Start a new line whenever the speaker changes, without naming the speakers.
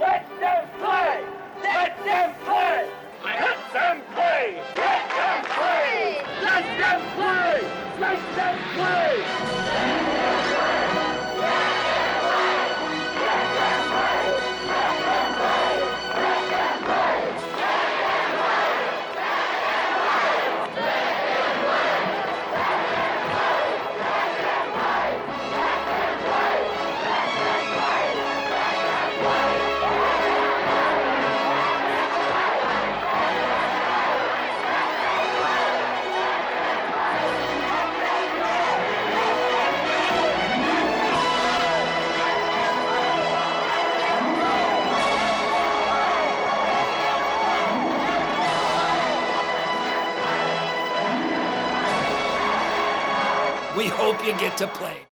Let them play! Let them play! Let them play! Let them play! Let them play! Let them play! Let them play! We hope you get to play.